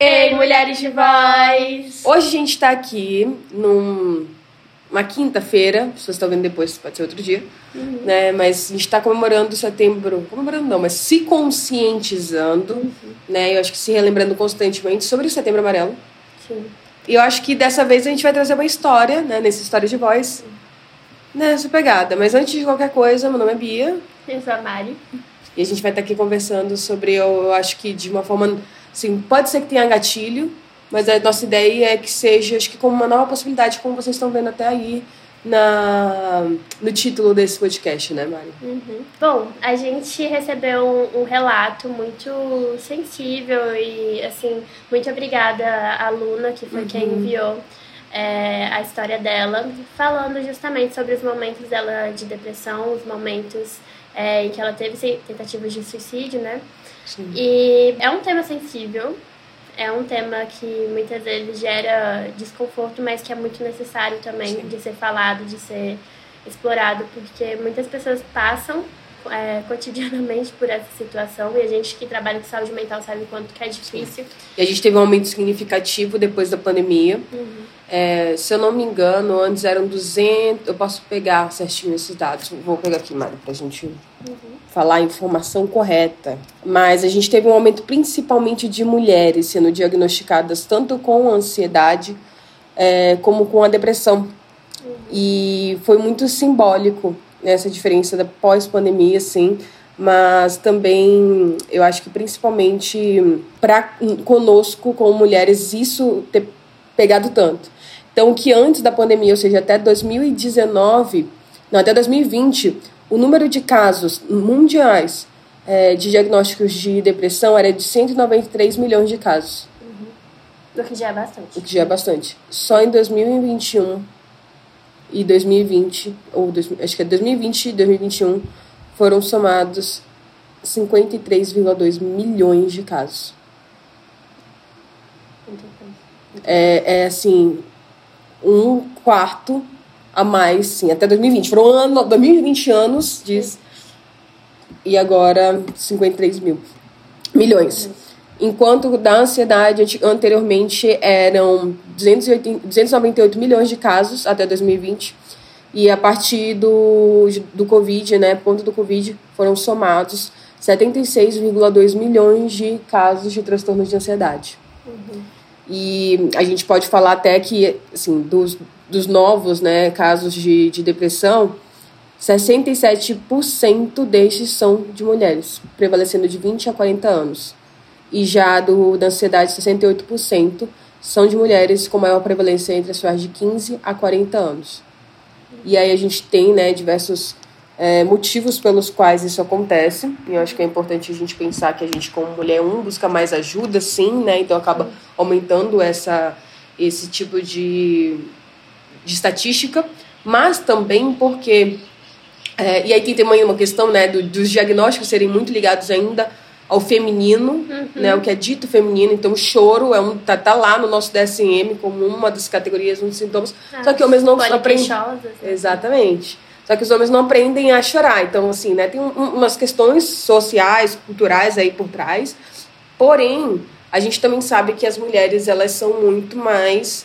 Ei, mulheres de voz! Hoje a gente tá aqui num, uma quinta-feira, se vocês estão vendo depois, pode ser outro dia, né? Mas a gente tá comemorando setembro, comemorando não, mas se conscientizando, né? Eu acho que se relembrando constantemente sobre o setembro amarelo. Sim. E eu acho que dessa vez a gente vai trazer uma história, né? Nessa história de voz, nessa pegada. Mas antes de qualquer coisa, meu nome é Bia. Eu sou a Mari. E a gente vai estar aqui conversando sobre, eu, acho que de uma forma, assim, pode ser que tenha gatilho, mas a nossa ideia é que seja, acho que como uma nova possibilidade, como vocês estão vendo até aí na, no título desse podcast, né, Mari? Uhum. Bom, a gente recebeu um, um relato muito sensível e, assim, muito obrigada à Luna, que foi quem enviou é, a história dela, falando justamente sobre os momentos dela de depressão, os momentos é, em que ela teve tentativas de suicídio, né? Sim. E é um tema sensível, é um tema que muitas vezes gera desconforto, mas que é muito necessário também Sim. de ser falado, de ser explorado, porque muitas pessoas passam é, cotidianamente por essa situação e a gente que trabalha com saúde mental sabe o quanto que é difícil. E a gente teve um aumento significativo depois da pandemia. É, se eu não me engano, antes eram 200. Eu posso pegar certinho esses dados. Vou pegar aqui, Mari, pra gente falar a informação correta. Mas a gente teve um aumento principalmente de mulheres sendo diagnosticadas tanto com ansiedade é, como com a depressão. E foi muito simbólico né, essa diferença da pós-pandemia, sim. Mas também, eu acho que principalmente para conosco, como mulheres, isso ter pegado tanto. Então, que antes da pandemia, ou seja, até 2019, não, até 2020, o número de casos mundiais eh, de diagnósticos de depressão era de 193 milhões de casos, O que já é bastante. o que já é bastante. Só em 2021 e 2020, ou dois- acho que é 2020 e 2021, foram somados 53,2 milhões de casos. É, é assim, um quarto a mais, sim, até 2020. Foram ano, 2020 anos diz, e agora 53 mil milhões. Enquanto da ansiedade anteriormente eram 280, 298 milhões de casos até 2020. E a partir do, do Covid, né, ponto do Covid, foram somados 76,2 milhões de casos de transtornos de ansiedade. E a gente pode falar até que, assim, dos, dos novos né, casos de, de depressão, 67% destes são de mulheres, prevalecendo de 20 a 40 anos. E já do, da ansiedade, 68% são de mulheres com maior prevalência entre as faixas de 15 a 40 anos. E aí a gente tem né, diversos é, motivos pelos quais isso acontece. E eu acho que é importante a gente pensar que a gente, como mulher, um, busca mais ajuda, sim, né? Então acaba aumentando essa, esse tipo de, de estatística, mas também porque. é, e aí tem também uma questão né, do- dos diagnósticos serem muito ligados ainda ao feminino, né, o que é dito feminino. Então, o choro é um, tá, tá lá no nosso DSM como uma das categorias, um dos sintomas. Só que homens não aprendem. Né? Exatamente. Só que os homens não aprendem a chorar. Então, assim, né, tem um- um- umas questões sociais, culturais aí por trás. Porém, a gente também sabe que as mulheres, elas são muito mais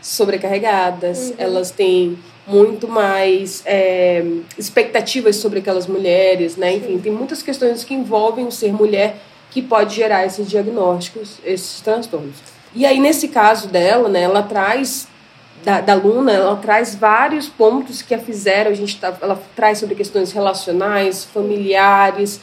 sobrecarregadas. Elas têm muito mais é, expectativas sobre aquelas mulheres, né? Enfim, tem muitas questões que envolvem o ser mulher que pode gerar esses diagnósticos, esses transtornos. E aí, nesse caso dela, né, ela traz da, da Luna, ela traz vários pontos que a fizeram. A gente tá, ela traz sobre questões relacionais, familiares,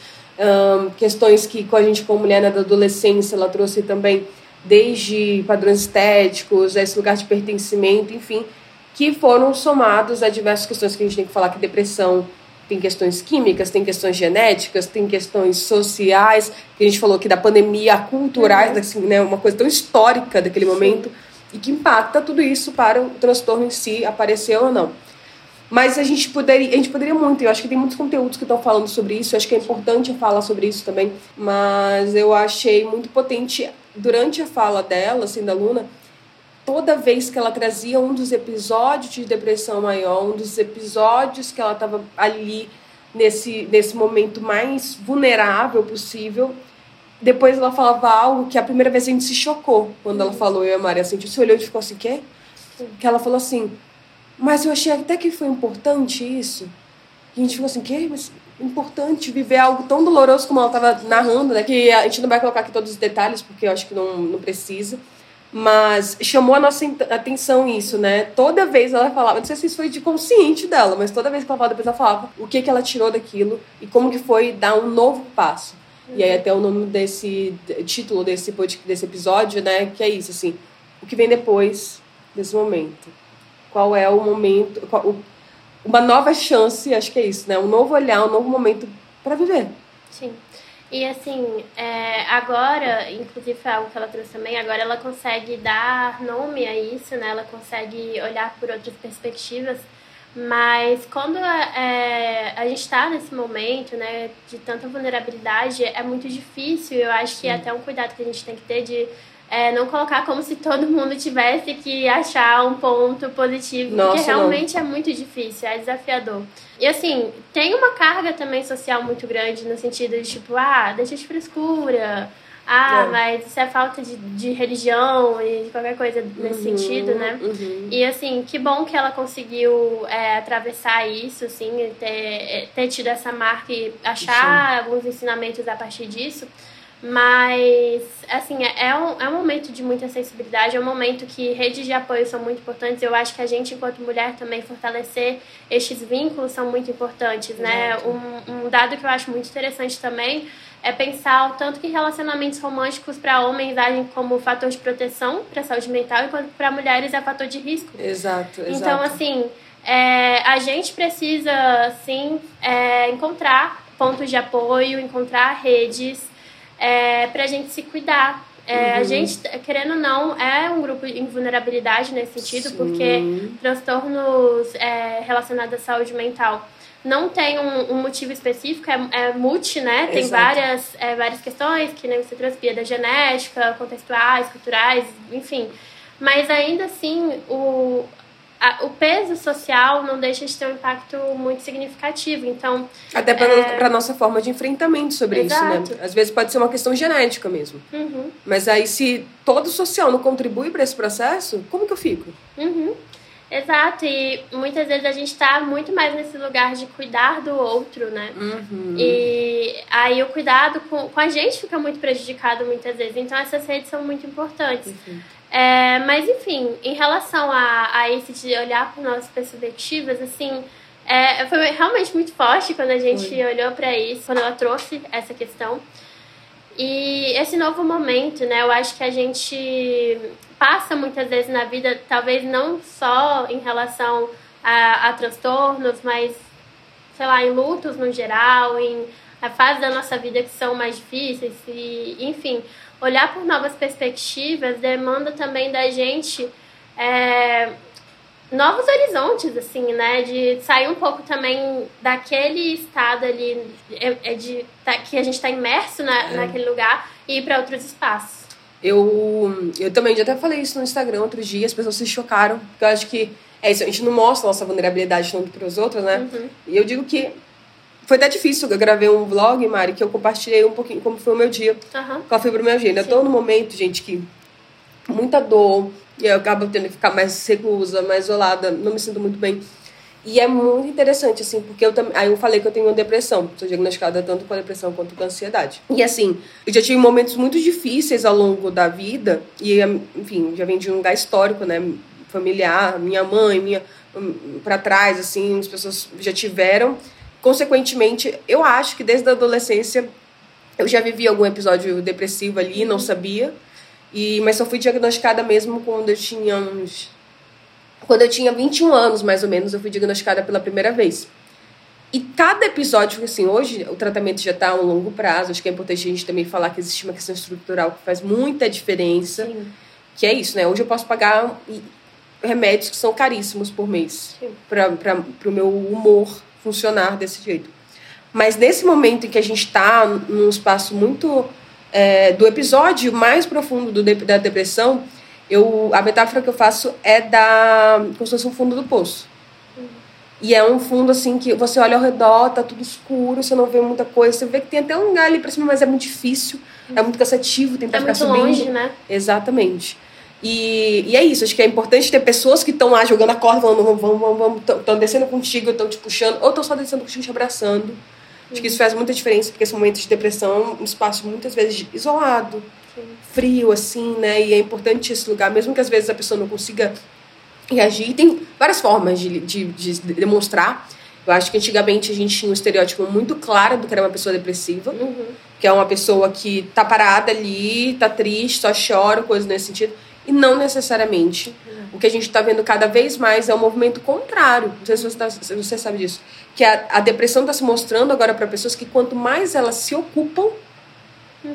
questões que com a gente como mulher né, da adolescência, ela trouxe também desde padrões estéticos, esse lugar de pertencimento, enfim, que foram somados a diversas questões que a gente tem que falar que depressão tem questões químicas, tem questões genéticas, tem questões sociais, que a gente falou que da pandemia, culturais, assim, né, uma coisa tão histórica daquele momento e que impacta tudo isso para o transtorno em si aparecer ou não. Mas a gente poderia, a gente poderia muito, eu acho que tem muitos conteúdos que estão falando sobre isso, eu acho que é importante falar sobre isso também, mas eu achei muito potente durante a fala dela, assim, da Luna, toda vez que ela trazia um dos episódios de depressão maior, um dos episódios que ela estava ali nesse, nesse momento mais vulnerável possível, depois ela falava algo que a primeira vez a gente se chocou quando ela falou, eu e a Maria, a gente se olhou e ficou assim, quê? Que ela falou assim, mas eu achei até que foi importante isso. E a gente ficou assim, quê? Mas importante viver algo tão doloroso como ela estava narrando, né? Que a gente não vai colocar aqui todos os detalhes, porque eu acho que não, não precisa. Mas chamou a nossa atenção isso, né? Toda vez ela falava, não sei se isso foi de consciente dela, mas toda vez que ela falava, depois ela falava o que, que ela tirou daquilo e como que foi dar um novo passo. Uhum. E aí até o nome desse título desse, desse episódio, né? Que é isso, assim, o que vem depois desse momento. Qual é o momento, qual, uma nova chance, acho que é isso, né? Um novo olhar, um novo momento para viver. Sim. E assim, é, agora, inclusive foi algo que ela trouxe também, agora ela consegue dar nome a isso, né? Ela consegue olhar por outras perspectivas. Mas quando é, a gente está nesse momento, né, de tanta vulnerabilidade, é muito difícil. Eu acho que é até um cuidado que a gente tem que ter de é, não colocar como se todo mundo tivesse que achar um ponto positivo, Nossa, porque realmente não. é muito difícil, é desafiador. E assim, tem uma carga também social muito grande no sentido de tipo, ah, deixa de frescura. Ah, é. mas isso é falta de, de religião e de qualquer coisa nesse uhum, sentido, né? Uhum. E assim, que bom que ela conseguiu é, atravessar isso, assim, ter, ter tido essa marca e achar Sim. alguns ensinamentos a partir disso. Mas, assim, é, é um, é um momento de muita sensibilidade, é um momento que redes de apoio são muito importantes. Eu acho que a gente, enquanto mulher, também fortalecer estes vínculos são muito importantes, né? Um, um dado que eu acho muito interessante também é pensar o tanto que relacionamentos românticos para homens agem como fator de proteção para a saúde mental, enquanto para mulheres é fator de risco. Exato, exato. Então, assim, é, a gente precisa, sim, é, encontrar pontos de apoio, encontrar redes é, para a gente se cuidar. É, uhum. A gente, querendo ou não, é um grupo em vulnerabilidade nesse sentido, Sim. porque transtornos é, relacionados à saúde mental não tem um, um motivo específico, é, é multi, né? Tem várias, é, várias questões, que nem você trouxe, da genética, contextuais, culturais, enfim. Mas ainda assim, o, a, o peso social não deixa de ter um impacto muito significativo. Então. Até para é... a nossa forma de enfrentamento sobre Exato. isso, né? Às vezes pode ser uma questão genética mesmo. Uhum. Mas aí, se todo o social não contribui para esse processo, como que eu fico? Uhum. Exato, e muitas vezes a gente está muito mais nesse lugar de cuidar do outro, né? Uhum. E aí o cuidado com, com a gente fica muito prejudicado muitas vezes. Então essas redes são muito importantes. Uhum. É, mas enfim, em relação a, a esse de olhar por nossas perspectivas, assim, é, foi realmente muito forte quando a gente foi. olhou para isso, quando ela trouxe essa questão. E esse novo momento, né? Eu acho que a gente passa muitas vezes na vida, talvez não só em relação a, a transtornos, mas, sei lá, em lutos no geral, em a fase da nossa vida que são mais difíceis, e, enfim, olhar por novas perspectivas demanda também da gente é, novos horizontes, assim, né? De sair um pouco também daquele estado ali é, é de, tá, que a gente está imerso na, é. naquele lugar e ir para outros espaços. Eu, eu também já até falei isso no Instagram outro dia, as pessoas se chocaram, porque eu acho que é isso, a gente não mostra nossa vulnerabilidade tanto para os outros, né? Uhum. E eu digo que foi até difícil. Eu gravei um vlog, Mari, que eu compartilhei um pouquinho como foi o meu dia uhum. com a fibromialgia. Ainda tô no momento, gente, que muita dor, e eu acabo tendo que ficar mais reclusa, mais isolada, não me sinto muito bem. E é muito interessante, assim, porque eu também. Aí eu falei que eu tenho depressão. Sou diagnosticada tanto com a depressão quanto com a ansiedade. E assim, eu já tive momentos muito difíceis ao longo da vida. E, enfim, já vem de um lugar histórico, né? Familiar, minha mãe, minha. para trás, assim, as pessoas já tiveram. Consequentemente, eu acho que desde a adolescência eu já vivi algum episódio depressivo ali, não sabia. E, mas só fui diagnosticada mesmo quando eu tinha uns. Quando eu tinha 21 anos, mais ou menos, eu fui diagnosticada pela primeira vez. E cada episódio, assim, hoje o tratamento já está a um longo prazo. Acho que é importante a gente também falar que existe uma questão estrutural que faz muita diferença. Sim. Que é isso, né? Hoje eu posso pagar remédios que são caríssimos por mês para o meu humor funcionar desse jeito. Mas nesse momento em que a gente está num espaço muito é, do episódio mais profundo do, da depressão, Eu, a metáfora que eu faço é da como se fosse um fundo do poço. E é um fundo assim que você olha ao redor, tá tudo escuro, você não vê muita coisa, você vê que tem até um lugar ali pra cima, mas é muito difícil, é muito cansativo tentar É ficar muito subindo. longe, né? Exatamente. E, e é isso, acho que é importante ter pessoas que estão lá jogando a corda, falando, vamos, vamos, vamos, estão descendo contigo, estão te puxando, ou estão só descendo contigo te abraçando. Acho que isso faz muita diferença, porque esse momento de depressão é um espaço muitas vezes isolado, frio, assim, né? E é importante esse lugar, mesmo que às vezes a pessoa não consiga reagir. E tem várias formas de, de, de demonstrar. Eu acho que antigamente a gente tinha um estereótipo muito claro do que era uma pessoa depressiva, que é uma pessoa que tá parada ali, tá triste, só chora, coisa nesse sentido. E não necessariamente. O que a gente está vendo cada vez mais é um movimento contrário. Não sei se você, tá, se você sabe disso. Que a, a depressão está se mostrando agora para pessoas que quanto mais elas se ocupam,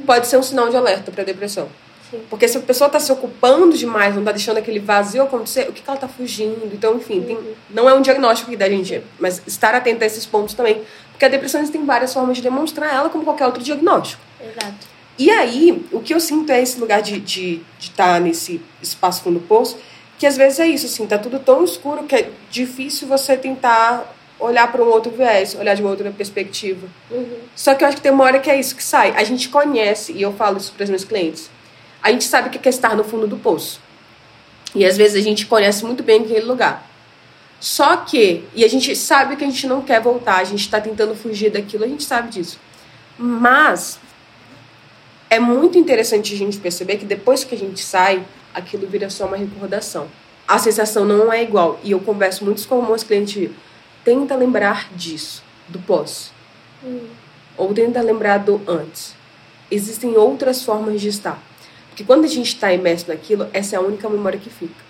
pode ser um sinal de alerta para depressão. Sim. Porque se a pessoa está se ocupando demais, não está deixando aquele vazio acontecer, o que, que ela está fugindo? Então, enfim, tem- não é um diagnóstico que dá gente, mas estar atento a esses pontos também. Porque a depressão tem várias formas de demonstrar ela como qualquer outro diagnóstico. Exato. E aí, o que eu sinto é esse lugar de estar de, de tá nesse espaço fundo do poço, que às vezes é isso, assim, tá tudo tão escuro que é difícil você tentar olhar para um outro viés, olhar de uma outra perspectiva. Só que eu acho que tem uma hora que é isso que sai. A gente conhece, e eu falo isso para os meus clientes, a gente sabe o que é estar no fundo do poço. E às vezes a gente conhece muito bem aquele lugar. Só que, e a gente sabe que a gente não quer voltar, a gente está tentando fugir daquilo, a gente sabe disso. Mas é muito interessante a gente perceber que depois que a gente sai, aquilo vira só uma recordação. A sensação não é igual. E eu converso muito com alguns clientes, tenta lembrar disso, do pós. Ou tenta lembrar do antes. Existem outras formas de estar. Porque quando a gente está imerso naquilo, essa é a única memória que fica.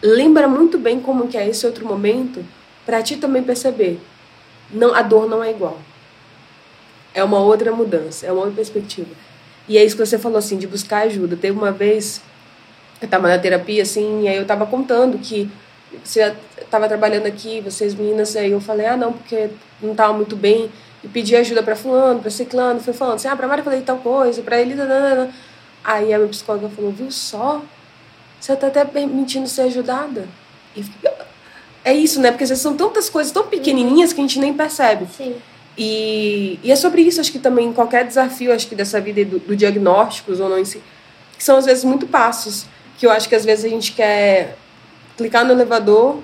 Lembra muito bem como que é esse outro momento, para ti também perceber. Não, a dor não é igual. É uma outra mudança, é uma outra perspectiva. E é isso que você falou, assim, de buscar ajuda. Teve uma vez, eu estava na terapia, assim, e aí eu estava contando que você estava trabalhando aqui, vocês meninas, aí eu falei, ah, não, porque não estava muito bem, e pedi ajuda para fulano, para ciclano, fui falando assim, ah, pra Mari eu falei tal coisa, para ele, nanana. Aí a minha psicóloga falou, viu só? Você tá até permitindo ser ajudada. E eu fiquei, é isso, né? Porque são tantas coisas tão pequenininhas que a gente nem percebe. Sim. E, e é sobre isso, acho que também qualquer desafio, acho que dessa vida do, do diagnósticos ou não em si, que são às vezes muito passos, que eu acho que às vezes a gente quer clicar no elevador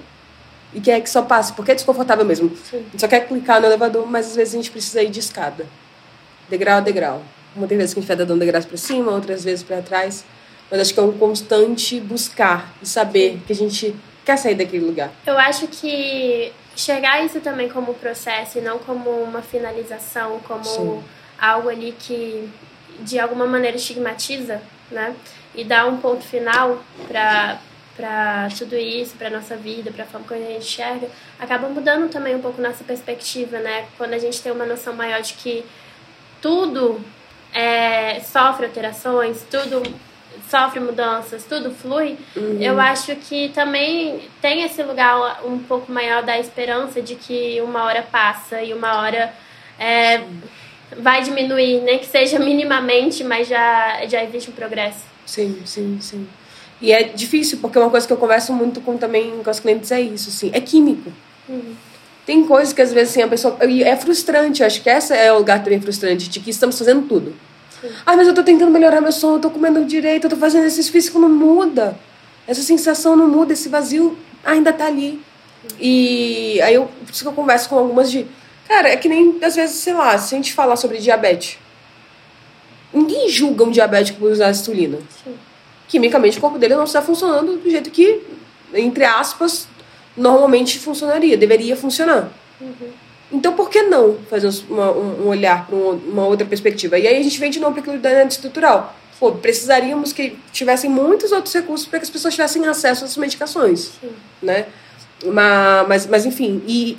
e quer que só passe, porque é desconfortável mesmo. Sim. A gente só quer clicar no elevador, mas às vezes a gente precisa ir de escada, degrau a degrau. Muitas vezes que a gente vai dando degraus para cima, outras vezes para trás, mas acho que é um constante buscar e saber que a gente quer sair daquele lugar. Eu acho que enxergar isso também como processo e não como uma finalização, como Sim. algo ali que de alguma maneira estigmatiza, né? E dá um ponto final para para tudo isso, para nossa vida, para a forma como a gente enxerga, acaba mudando também um pouco nossa perspectiva, né? Quando a gente tem uma noção maior de que tudo é, sofre alterações, tudo sofre mudanças, tudo flui, eu acho que também tem esse lugar um pouco maior da esperança de que uma hora passa e uma hora é, vai diminuir, nem que seja minimamente, mas já, já existe um progresso. Sim, sim, sim. E é difícil, porque uma coisa que eu converso muito com também com os clientes é isso, assim, é químico. Tem coisas que às vezes assim, a pessoa. E é frustrante, eu acho que essa é o lugar também frustrante, de que estamos fazendo tudo. Ah, mas eu tô tentando melhorar meu som, eu tô comendo direito, eu tô fazendo exercício físico, não muda. Essa sensação não muda, esse vazio ainda tá ali. E aí eu, por isso que eu converso com algumas de. Cara, é que nem, às vezes, sei lá, se a gente falar sobre diabetes. Ninguém julga um diabético por usar insulina. Quimicamente, o corpo dele não está funcionando do jeito que, entre aspas, normalmente funcionaria, deveria funcionar. Então, por que não fazer uma- um, olhar para uma outra perspectiva? E aí a gente vem de novo para aquilo da estrutural. Pô, precisaríamos que tivessem muitos outros recursos para que as pessoas tivessem acesso às medicações, né? Mas, mas, mas enfim, e,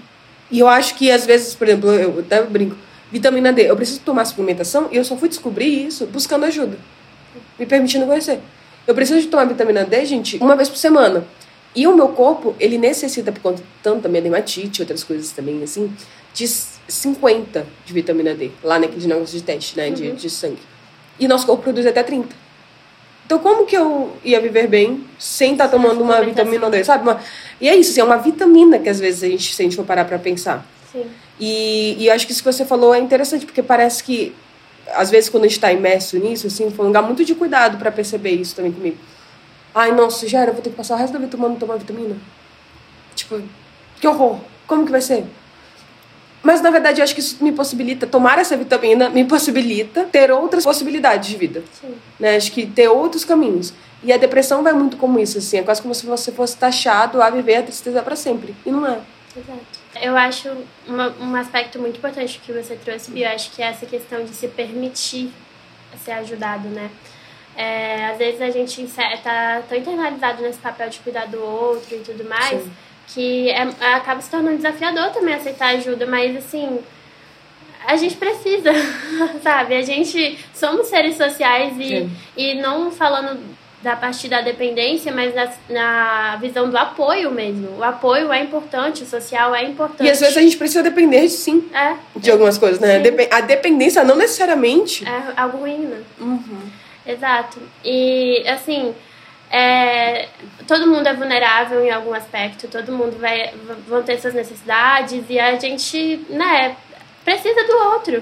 e eu acho que às vezes, por exemplo, eu até brinco, vitamina D, eu preciso tomar suplementação e eu só fui descobrir isso buscando ajuda, me permitindo conhecer. Eu preciso de tomar vitamina D, gente, uma vez por semana. E o meu corpo, ele necessita, por conta tanto da minha dermatite, outras coisas também, assim, de 50 de vitamina D, lá naquele negócio de teste, né, de, de sangue. E nosso corpo produz até 30. Então, como que eu ia viver bem sem estar tomando uma vitamina D, sabe? Uma- E é isso, assim, é uma vitamina que às vezes a gente, se a gente for parar pra pensar. Sim. E, e eu acho que isso que você falou é interessante, porque parece que, às vezes, quando a gente tá imerso nisso, assim, foi um lugar muito de cuidado pra perceber isso também comigo. Ai, nossa, já era, eu vou ter que passar o resto da vida tomando tomar vitamina. Tipo, que horror. Como que vai ser? Mas, na verdade, eu acho que isso me possibilita, tomar essa vitamina me possibilita ter outras possibilidades de vida. Sim. Né? Acho que ter outros caminhos. E a depressão vai muito como isso, assim. É quase como se você fosse taxado a viver a tristeza pra sempre. E não é. Exato. Eu acho uma- um aspecto muito importante que você trouxe, Bia, eu acho que é essa questão de se permitir ser ajudado, né? É, às vezes a gente inse- tá tão internalizado nesse papel de cuidar do outro e tudo mais, Sim. Que é- acaba se tornando desafiador também aceitar ajuda, mas assim, a gente precisa, sabe? A gente somos seres sociais e, Sim. e não falando da partir da dependência, mas na, na visão do apoio mesmo. O apoio é importante, o social é importante. E às vezes a gente precisa depender, sim, É, de algumas coisas, né? Sim. A dependência não necessariamente. é algo ruim, né? Uhum. Exato. E, assim, é, todo mundo é vulnerável em algum aspecto, todo mundo vai vão ter suas necessidades e a gente, né, precisa do outro.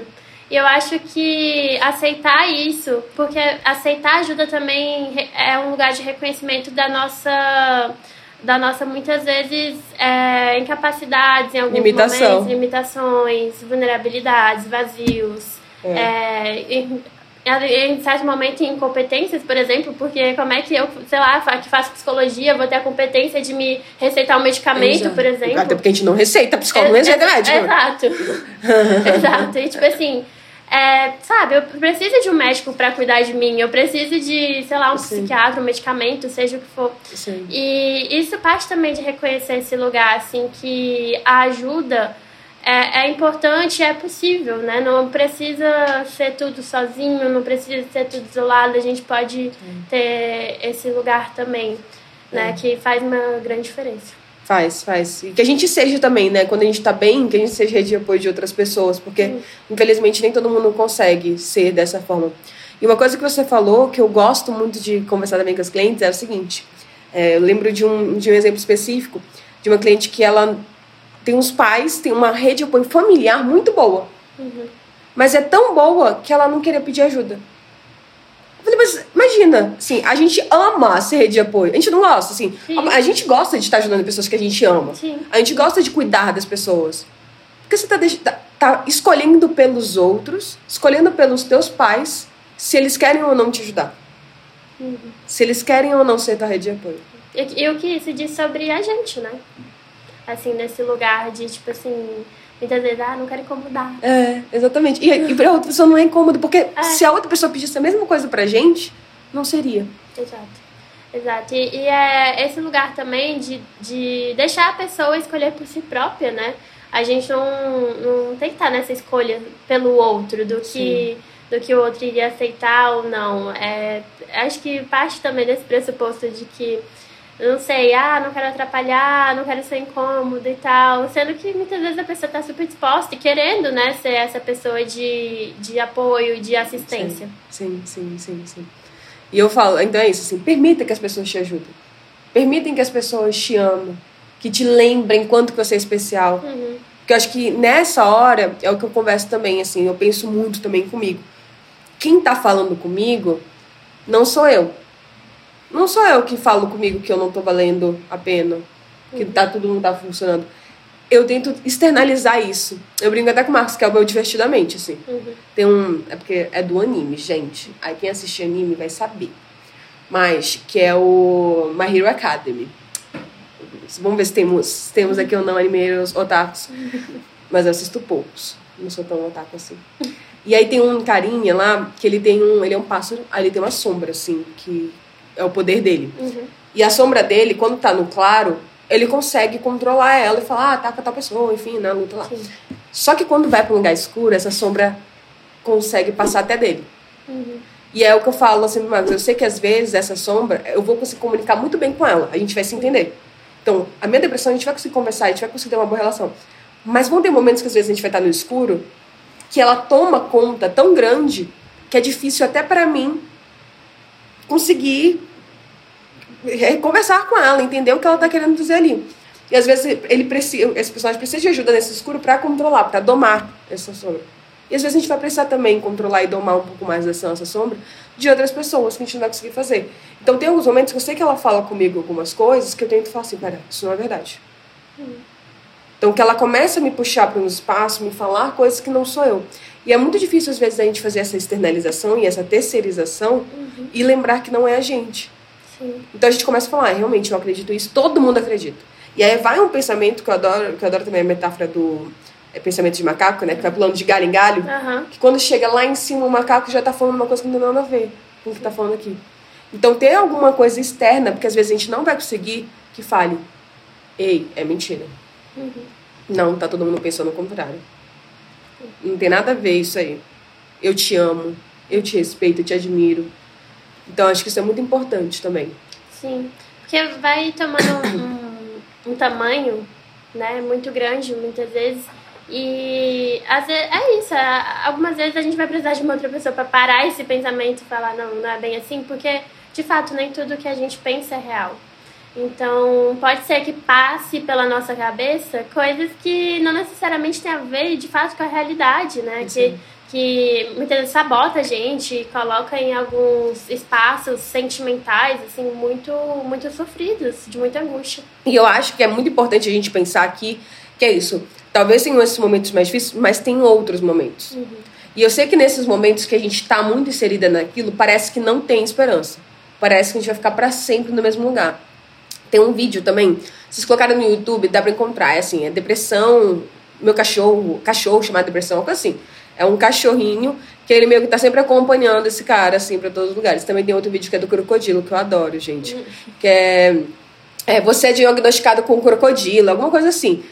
E eu acho que aceitar isso, porque aceitar ajuda também é um lugar de reconhecimento da nossa da nossa muitas vezes é, incapacidades em alguns Limitação. momentos, limitações, vulnerabilidades, vazios, É. é, em, em certo momento incompetências, por exemplo, porque como é que eu, sei lá, que faço psicologia, vou ter a competência de me receitar um medicamento, Exato. por exemplo? Até porque a gente não receita, psicólogo não receita médico. Exato. Exato. E tipo assim, é, sabe, eu preciso de um médico pra cuidar de mim, eu preciso de, sei lá, um Sim. psiquiatra, um medicamento, seja o que for. Sim. E isso parte também de reconhecer esse lugar, assim, que a ajuda é, é importante, é possível, né? Não precisa ser tudo sozinho, não precisa ser tudo isolado, a gente pode ter esse lugar também, né? É. Que faz uma grande diferença. Faz, faz. E que a gente seja também, né? Quando a gente tá bem, que a gente seja de apoio de outras pessoas, porque infelizmente nem todo mundo consegue ser dessa forma. E uma coisa que você falou, que eu gosto muito de conversar também com os clientes, é o seguinte: é, eu lembro de um, de um exemplo específico de uma cliente que ela tem uns pais, tem uma rede de apoio familiar muito boa, mas é tão boa que ela não queria pedir ajuda. Eu falei, mas imagina, assim, a gente ama ser rede de apoio. A gente não gosta, assim. Sim. A gente gosta de estar ajudando pessoas que a gente ama. Sim. A gente gosta de cuidar das pessoas. Porque você tá, deix- tá, tá escolhendo pelos outros, escolhendo pelos teus pais, se eles querem ou não te ajudar. Se eles querem ou não ser tua rede de apoio. E, e o que isso diz sobre a gente, né? Assim, nesse lugar de, tipo assim, muitas vezes, ah, não quero incomodar. É, exatamente. E, e pra outra pessoa não é incômodo, porque É. se a outra pessoa pedisse a mesma coisa pra gente, não seria. Exato. Exato. E, e é esse lugar também de, de deixar a pessoa escolher por si própria, né? A gente não, não tem que estar nessa escolha pelo outro, do que, do que o outro iria aceitar ou não. É, acho que parte também desse pressuposto de que, não sei, ah, não quero atrapalhar, não quero ser incômodo e tal. Sendo que muitas vezes a pessoa está super disposta e querendo, né, ser essa pessoa de, de apoio, de assistência. Sim, sim, sim, sim. E eu falo, então é isso, assim, permita que as pessoas te ajudem. Permitem que as pessoas te amem, que te lembrem quanto que você é especial. Uhum. Porque eu acho que nessa hora é o que eu converso também, assim, eu penso muito também comigo. Quem tá falando comigo não sou eu. Não sou eu que falo comigo que eu não tô valendo a pena, que tá tudo não tá funcionando. Eu tento externalizar isso. Eu brinco até com o Marcos, que é o meu divertidamente, assim. Uhum. Tem um. É porque é do anime, gente. Aí quem assiste anime vai saber. Mas, que é o My Hero Academy. Vamos ver se temos, se temos aqui ou não animeiros otakus. Mas eu assisto poucos. Não sou tão otaku assim. E aí tem um carinha lá que ele tem um. Ele é um pássaro, aí ele tem uma sombra, assim, que é o poder dele. Uhum. E a sombra dele, quando tá no claro, ele consegue controlar ela e falar, ah, ataca tal pessoa, enfim, né, luta lá. Sim. Só que quando vai pra um lugar escuro, essa sombra consegue passar até dele. Uhum. E é o que eu falo assim, mas eu sei que às vezes essa sombra, eu vou conseguir comunicar muito bem com ela, a gente vai se entender. Então, a minha depressão, a gente vai conseguir conversar, a gente vai conseguir ter uma boa relação. Mas vão ter momentos que às vezes a gente vai estar no escuro, que ela toma conta tão grande que é difícil até pra mim conseguir conversar com ela, entender o que ela tá querendo dizer ali. E às vezes ele precisa, esse personagem precisa de ajuda nesse escuro para controlar, para domar essa sombra. E às vezes a gente vai precisar também controlar e domar um pouco mais dessa nossa sombra de outras pessoas que a gente não vai conseguir fazer. Então tem alguns momentos que eu sei que ela fala comigo algumas coisas que eu tento falar assim, pera, isso não é verdade. Então que ela começa a me puxar para um espaço, me falar coisas que não sou eu. E é muito difícil às vezes a gente fazer essa externalização e essa terceirização e lembrar que não é a gente. Sim. Então a gente começa a falar, ah, realmente eu acredito isso, todo mundo acredita. E aí vai um pensamento que eu adoro, que eu adoro também a metáfora do é, pensamento de macaco, né? Que vai pulando de galho em galho. Aham. Que quando chega lá em cima, o macaco já tá falando uma coisa que não tem nada a ver com o que tá falando aqui. Então ter alguma coisa externa, porque às vezes a gente não vai conseguir que fale, ei, é mentira. Não, tá todo mundo pensando o contrário. Não tem nada a ver isso aí. Eu te amo, eu te respeito, eu te admiro. Então acho que isso é muito importante também. Sim, porque vai tomando um, um tamanho, né, muito grande muitas vezes. E às vezes, é isso, algumas vezes a gente vai precisar de uma outra pessoa para parar esse pensamento e falar, não, não é bem assim, porque de fato nem tudo que a gente pensa é real. Então, pode ser que passe pela nossa cabeça coisas que não necessariamente têm a ver de fato com a realidade, né? Que, que muitas vezes sabota a gente e coloca em alguns espaços sentimentais, assim, muito, muito sofridos, de muita angústia. E eu acho que é muito importante a gente pensar aqui que é isso. Talvez tenham esses momentos mais difíceis, mas tem outros momentos. E eu sei que nesses momentos que a gente está muito inserida naquilo, parece que não tem esperança. Parece que a gente vai ficar para sempre no mesmo lugar. Tem um vídeo também, vocês colocaram no YouTube, dá pra encontrar. É assim, é depressão, meu cachorro, cachorro chamado depressão, uma coisa assim. É um cachorrinho que ele meio que tá sempre acompanhando esse cara, assim, pra todos os lugares. Também tem outro vídeo que é do crocodilo, que eu adoro, gente. Que é, é você é diagnosticado com crocodilo, alguma coisa assim.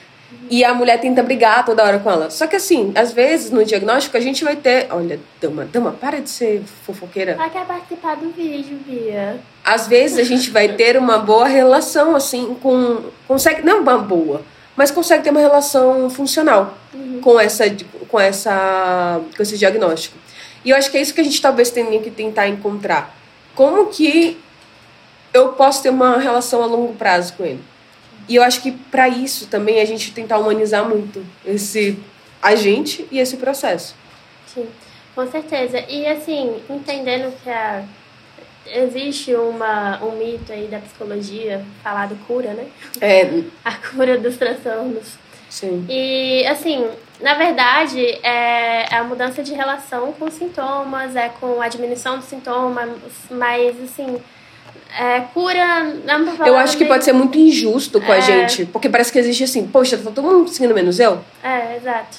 E a mulher tenta brigar toda hora com ela. Só que assim, às vezes no diagnóstico a gente vai ter. Olha, dama, dama, para de ser fofoqueira. Ela quer participar do vídeo, Bia. Às vezes a gente vai ter uma boa relação, assim, com. Consegue. Não uma boa, mas consegue ter uma relação funcional com, essa, com, essa, com esse diagnóstico. E eu acho que é isso que a gente talvez tenha que tentar encontrar. Como que eu posso ter uma relação a longo prazo com ele? E eu acho que para isso também a gente tentar humanizar muito esse a gente e esse processo. Sim, com certeza. E assim, entendendo que a- existe uma, um mito aí da psicologia falado cura, né? É, A cura dos transtornos. sim. E assim, na verdade, é é a mudança de relação com os sintomas, é com a diminuição dos sintomas, mas assim, é, cura. Eu acho que pode ser muito injusto com a É. gente, porque parece que existe assim, poxa, tá todo mundo seguindo menos eu? É, exato.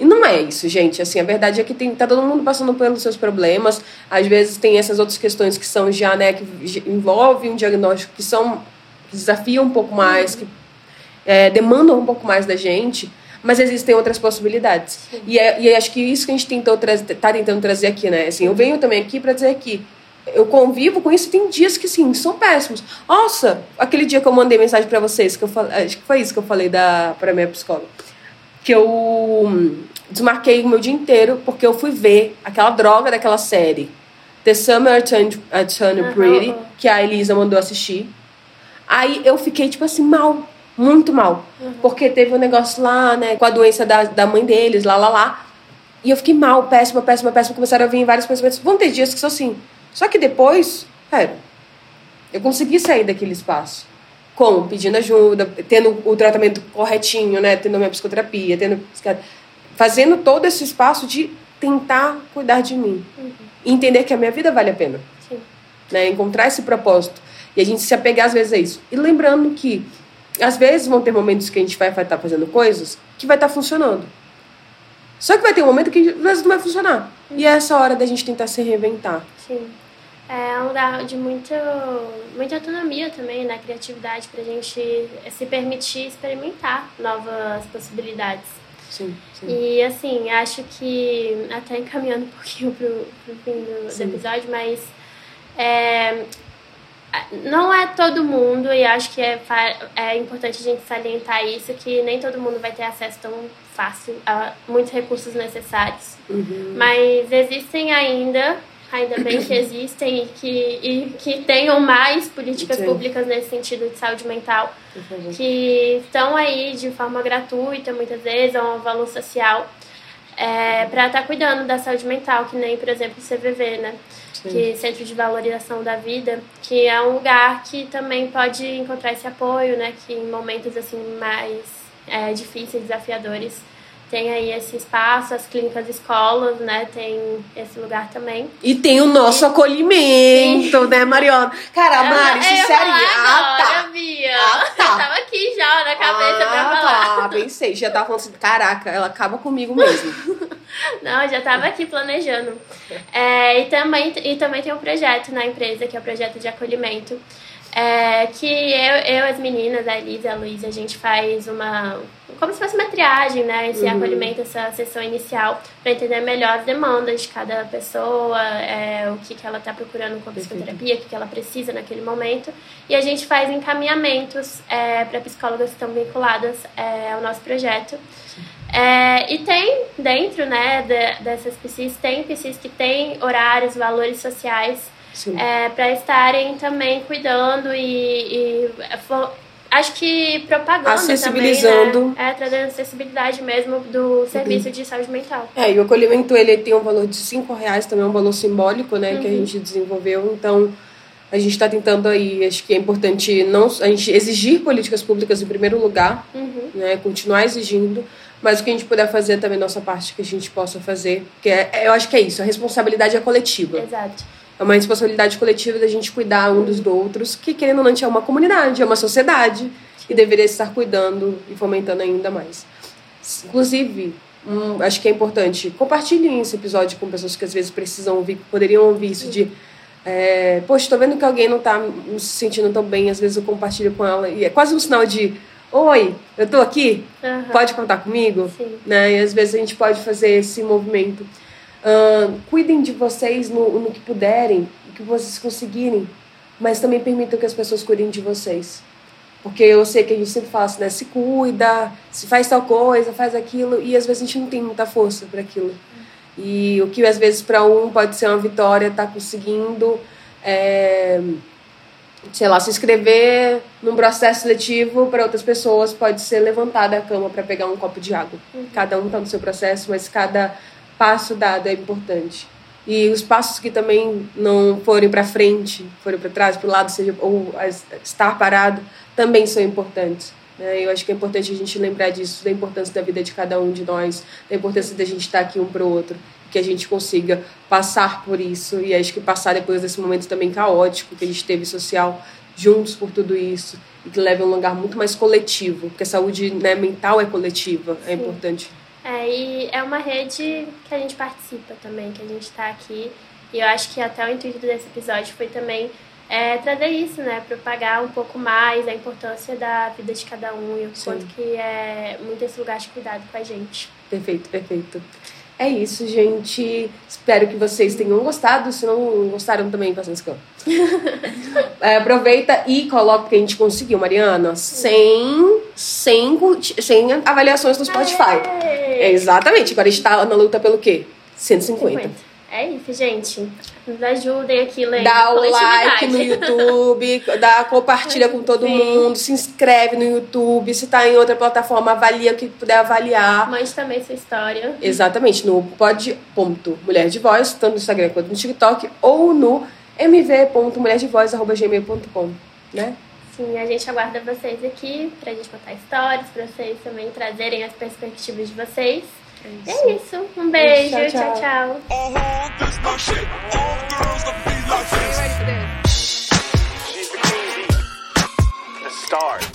E não é isso, gente. Assim, a verdade é que tem, tá todo mundo passando pelos seus problemas. Às vezes tem essas outras questões que são já, né, que envolvem um diagnóstico que são que desafiam um pouco mais, que é, demandam um pouco mais da gente. Mas existem outras possibilidades. E, é, e acho que isso que a gente tentou trazer, tá tentando trazer aqui, né? Assim, eu venho também aqui para dizer que eu convivo com isso tem dias que, sim, são péssimos. Nossa, aquele dia que eu mandei mensagem para vocês, que eu falei, acho que foi isso que eu falei da, pra minha psicóloga que eu hum, desmarquei o meu dia inteiro porque eu fui ver aquela droga daquela série The Summer Turned, uh, Turned Aham, Pretty que a Elisa mandou assistir. Aí eu fiquei tipo assim mal muito mal. Porque teve um negócio lá né com a doença da, da mãe deles lá lá lá. E eu fiquei mal péssima péssima péssima. Começaram a vir vários pensamentos. Vão ter dias que são assim só que depois pera eu consegui sair daquele espaço como? Pedindo ajuda, tendo o tratamento corretinho, né? Tendo a minha psicoterapia, tendo fazendo todo esse espaço de tentar cuidar de mim. E entender que a minha vida vale a pena. Sim. Né? Encontrar esse propósito. E a gente se apegar às vezes a isso. E lembrando que às vezes vão ter momentos que a gente vai estar fazendo coisas que vai estar funcionando. Só que vai ter um momento que às vezes não vai funcionar. E é essa hora da gente tentar se reinventar. Sim. É um lugar de muito, muita autonomia também, na criatividade, pra gente se permitir experimentar novas possibilidades. Sim, sim. E assim, acho que, até encaminhando um pouquinho pro, pro fim do, do episódio, mas é, não é todo mundo, e acho que é, é importante a gente salientar isso, que nem todo mundo vai ter acesso tão fácil a muitos recursos necessários. Uhum. Mas existem ainda ainda bem que existem e que, e que tenham mais políticas Sim. públicas nesse sentido de saúde mental, que estão aí de forma gratuita, muitas vezes, a um valor social, para estar cuidando da saúde mental, que nem, por exemplo, o CVV, né? Sim. que Centro de Valorização da Vida, que é um lugar que também pode encontrar esse apoio, né? Que em momentos assim mais é, difíceis, desafiadores, tem aí esse espaço, as clínicas escolas, né? Tem esse lugar também. E tem o nosso acolhimento, né, Mariana? Cara, a Mari, eu, eu sincerinha. falar Ah, tá. agora, Bia. Ah, tá. Eu tava aqui já na cabeça pra ah, falar. tá, pensei. Já tava falando assim, caraca, ela acaba comigo mesmo. Não, eu já estava aqui planejando. É, e, também, e também tem um projeto na empresa, que é o projeto de acolhimento, é, que eu, eu, as meninas, a Elisa e a Luísa, a gente faz uma. Como se fosse uma triagem, né? Esse acolhimento, essa sessão inicial, para entender melhor as demandas de cada pessoa, é, o que, que ela está procurando com a psicoterapia, o que, que ela precisa naquele momento. E a gente faz encaminhamentos é, para psicólogas que estão vinculadas é, ao nosso projeto. É, e tem dentro né, de- dessas PCs, tem PCs que têm horários, valores sociais Sim. para estarem também cuidando e, e fo- acho que propagando Acessibilizando. também, né? É, trazendo acessibilidade mesmo do serviço de saúde mental. É, e o acolhimento ele tem um valor de 5 reais, também é um valor simbólico, né, que a gente desenvolveu. Então, a gente está tentando aí, acho que é importante não a gente exigir políticas públicas em primeiro lugar, Uhum. né, continuar exigindo, mas o que a gente puder fazer também nossa parte que a gente possa fazer, porque é, eu acho que é isso, a responsabilidade é coletiva. Exato. É uma responsabilidade coletiva da gente cuidar um dos outros, que querendo ou não, a gente é uma comunidade, é uma sociedade, e deveria estar cuidando e fomentando ainda mais. Inclusive, acho que é importante, compartilhem esse episódio com pessoas que às vezes precisam ouvir, poderiam ouvir isso de. É, Poxa, tô vendo que alguém não tá se sentindo tão bem, às vezes eu compartilho com ela, e é quase um sinal de. Oi, eu tô aqui, Aham. pode contar comigo? Sim. né? E às vezes a gente pode fazer esse movimento. Ahn, cuidem de vocês no, no que puderem, no que vocês conseguirem, mas também permitam que as pessoas cuidem de vocês. Porque eu sei que a gente sempre fala assim, né? Se cuida, se faz tal coisa, faz aquilo, e às vezes a gente não tem muita força para aquilo. E o que às vezes para um pode ser uma vitória, tá conseguindo, é, sei lá, se inscrever num processo seletivo, para outras pessoas pode ser levantar da cama para pegar um copo de água. Cada um tá no seu processo, mas cada passo dado é importante. E os passos que também não forem para frente, forem para trás, para o lado, seja ou estar parado, também são importantes. Né? Eu acho que é importante a gente lembrar disso, da importância da vida de cada um de nós, da importância da gente estar aqui um para o outro, que a gente consiga passar por isso e acho que passar depois desse momento também caótico que a gente teve social, juntos por tudo isso e que leve a um lugar muito mais coletivo, porque a saúde né, mental é coletiva, é Sim. importante. É, e é uma rede que a gente participa também, que a gente está aqui. E eu acho que até o intuito desse episódio foi também é, trazer isso, né? Propagar um pouco mais a importância da vida de cada um e o Sim. quanto que é muito esse lugar de cuidado com a gente. Perfeito, perfeito. É isso, gente. Espero que vocês tenham gostado. Se não gostaram, também façam isso. é, aproveita e coloca o que a gente conseguiu, Mariana. Sem, sem, sem avaliações no Spotify. É, exatamente. Agora a gente tá na luta pelo quê? 150. 50. É isso, gente. Nos ajudem aqui, lendo. Dá o like no YouTube, dá, compartilha com todo Sim. mundo, se inscreve no YouTube. Se tá em outra plataforma, avalia o que puder avaliar. Mande também sua história. Exatamente, no pod.mulher de voz, tanto no Instagram quanto no TikTok, ou no mv.mulherdevoz.gmail.com, né? Sim, a gente aguarda vocês aqui pra gente contar histórias, pra vocês também trazerem as perspectivas de vocês. É isso. Um beijo. Tchau, tchau. tchau. tchau.